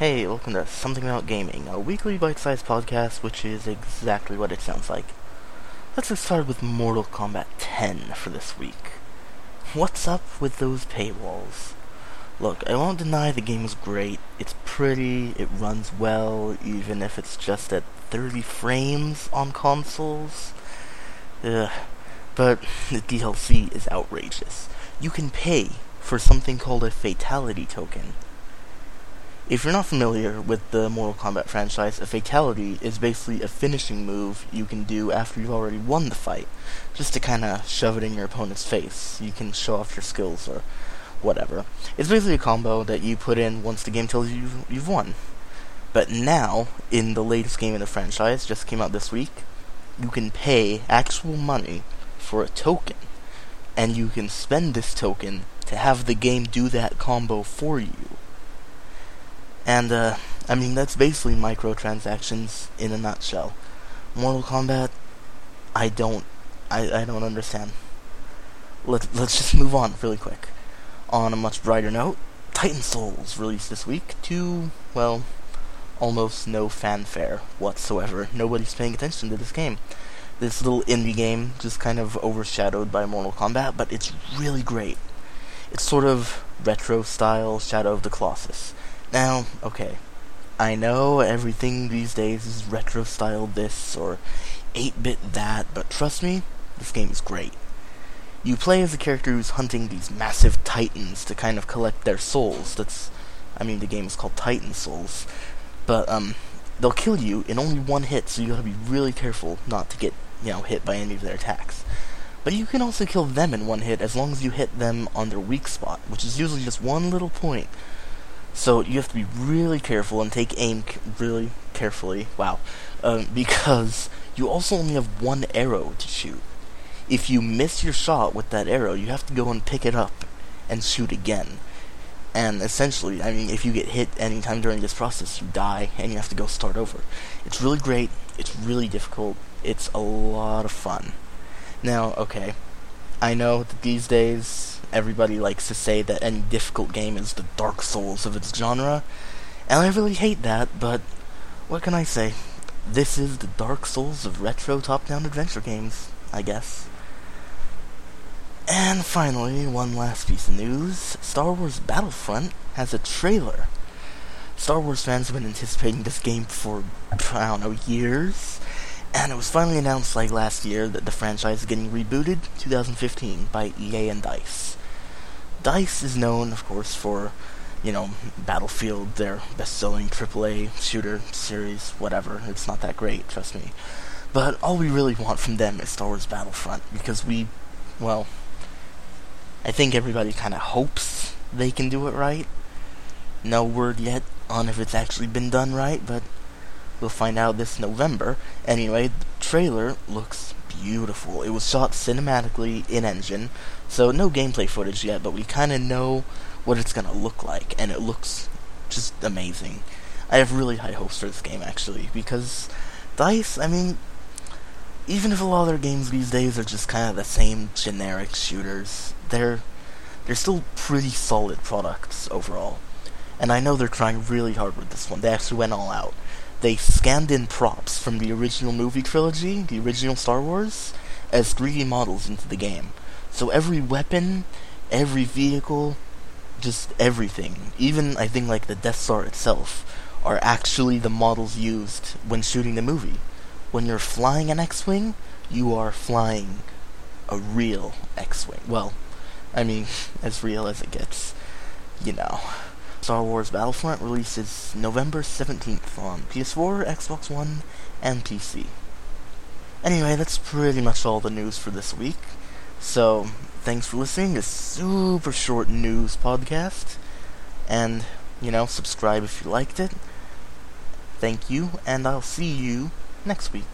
Hey, welcome to Something About Gaming, a weekly bite-sized podcast which is exactly what it sounds like. Let's get started with Mortal Kombat 10 for this week. What's up with those paywalls? Look, I won't deny the game is great. It's pretty, it runs well, even if it's just at 30 frames on consoles. Ugh. But the DLC is outrageous. You can pay for something called a fatality token. If you're not familiar with the Mortal Kombat franchise, a fatality is basically a finishing move you can do after you've already won the fight, just to kind of shove it in your opponent's face. You can show off your skills or whatever. It's basically a combo that you put in once the game tells you you've won. But now, in the latest game in the franchise, just came out this week, you can pay actual money for a token, and you can spend this token to have the game do that combo for you. And, uh, I mean, that's basically microtransactions in a nutshell. Mortal Kombat, I don't, I, I don't understand. Let, let's just move on really quick. On a much brighter note, Titan Souls released this week to, well, almost no fanfare whatsoever. Nobody's paying attention to this game. This little indie game just kind of overshadowed by Mortal Kombat, but it's really great. It's sort of retro style Shadow of the Colossus. Now, okay, I know everything these days is retro style this or 8 bit that, but trust me, this game is great. You play as a character who's hunting these massive titans to kind of collect their souls. That's, I mean, the game is called Titan Souls. But, um, they'll kill you in only one hit, so you gotta be really careful not to get, you know, hit by any of their attacks. But you can also kill them in one hit as long as you hit them on their weak spot, which is usually just one little point so you have to be really careful and take aim really carefully. Wow. Um, because you also only have one arrow to shoot. If you miss your shot with that arrow, you have to go and pick it up and shoot again. And essentially, I mean, if you get hit anytime during this process, you die and you have to go start over. It's really great. It's really difficult. It's a lot of fun. Now, okay, I know that these days everybody likes to say that any difficult game is the Dark Souls of its genre, and I really hate that, but what can I say? This is the Dark Souls of retro top-down adventure games, I guess. And finally, one last piece of news. Star Wars Battlefront has a trailer. Star Wars fans have been anticipating this game for, I don't know, years. And it was finally announced like last year that the franchise is getting rebooted 2015 by EA and DICE. DICE is known, of course, for, you know, Battlefield, their best-selling AAA shooter series, whatever. It's not that great, trust me. But all we really want from them is Star Wars Battlefront, because we, well, I think everybody kind of hopes they can do it right. No word yet on if it's actually been done right, but we'll find out this November. Anyway, the trailer looks beautiful. It was shot cinematically in engine, so no gameplay footage yet, but we kind of know what it's gonna look like, and it looks just amazing. I have really high hopes for this game actually, because DICE, I mean, even if a lot of their games these days are just kind of the same generic shooters, they're they're still pretty solid products overall. And I know they're trying really hard with this one. They actually went all out they scanned in props from the original movie trilogy, the original Star Wars, as 3D models into the game. So every weapon, every vehicle, just everything, even I think like the Death Star itself, are actually the models used when shooting the movie. When you're flying an X-Wing, you are flying a real X-Wing. Well, I mean, as real as it gets, you know. Star Wars Battlefront releases November 17th on PS4, Xbox One, and PC. Anyway, that's pretty much all the news for this week. So, thanks for listening to super short news podcast. And, you know, subscribe if you liked it. Thank you, and I'll see you next week.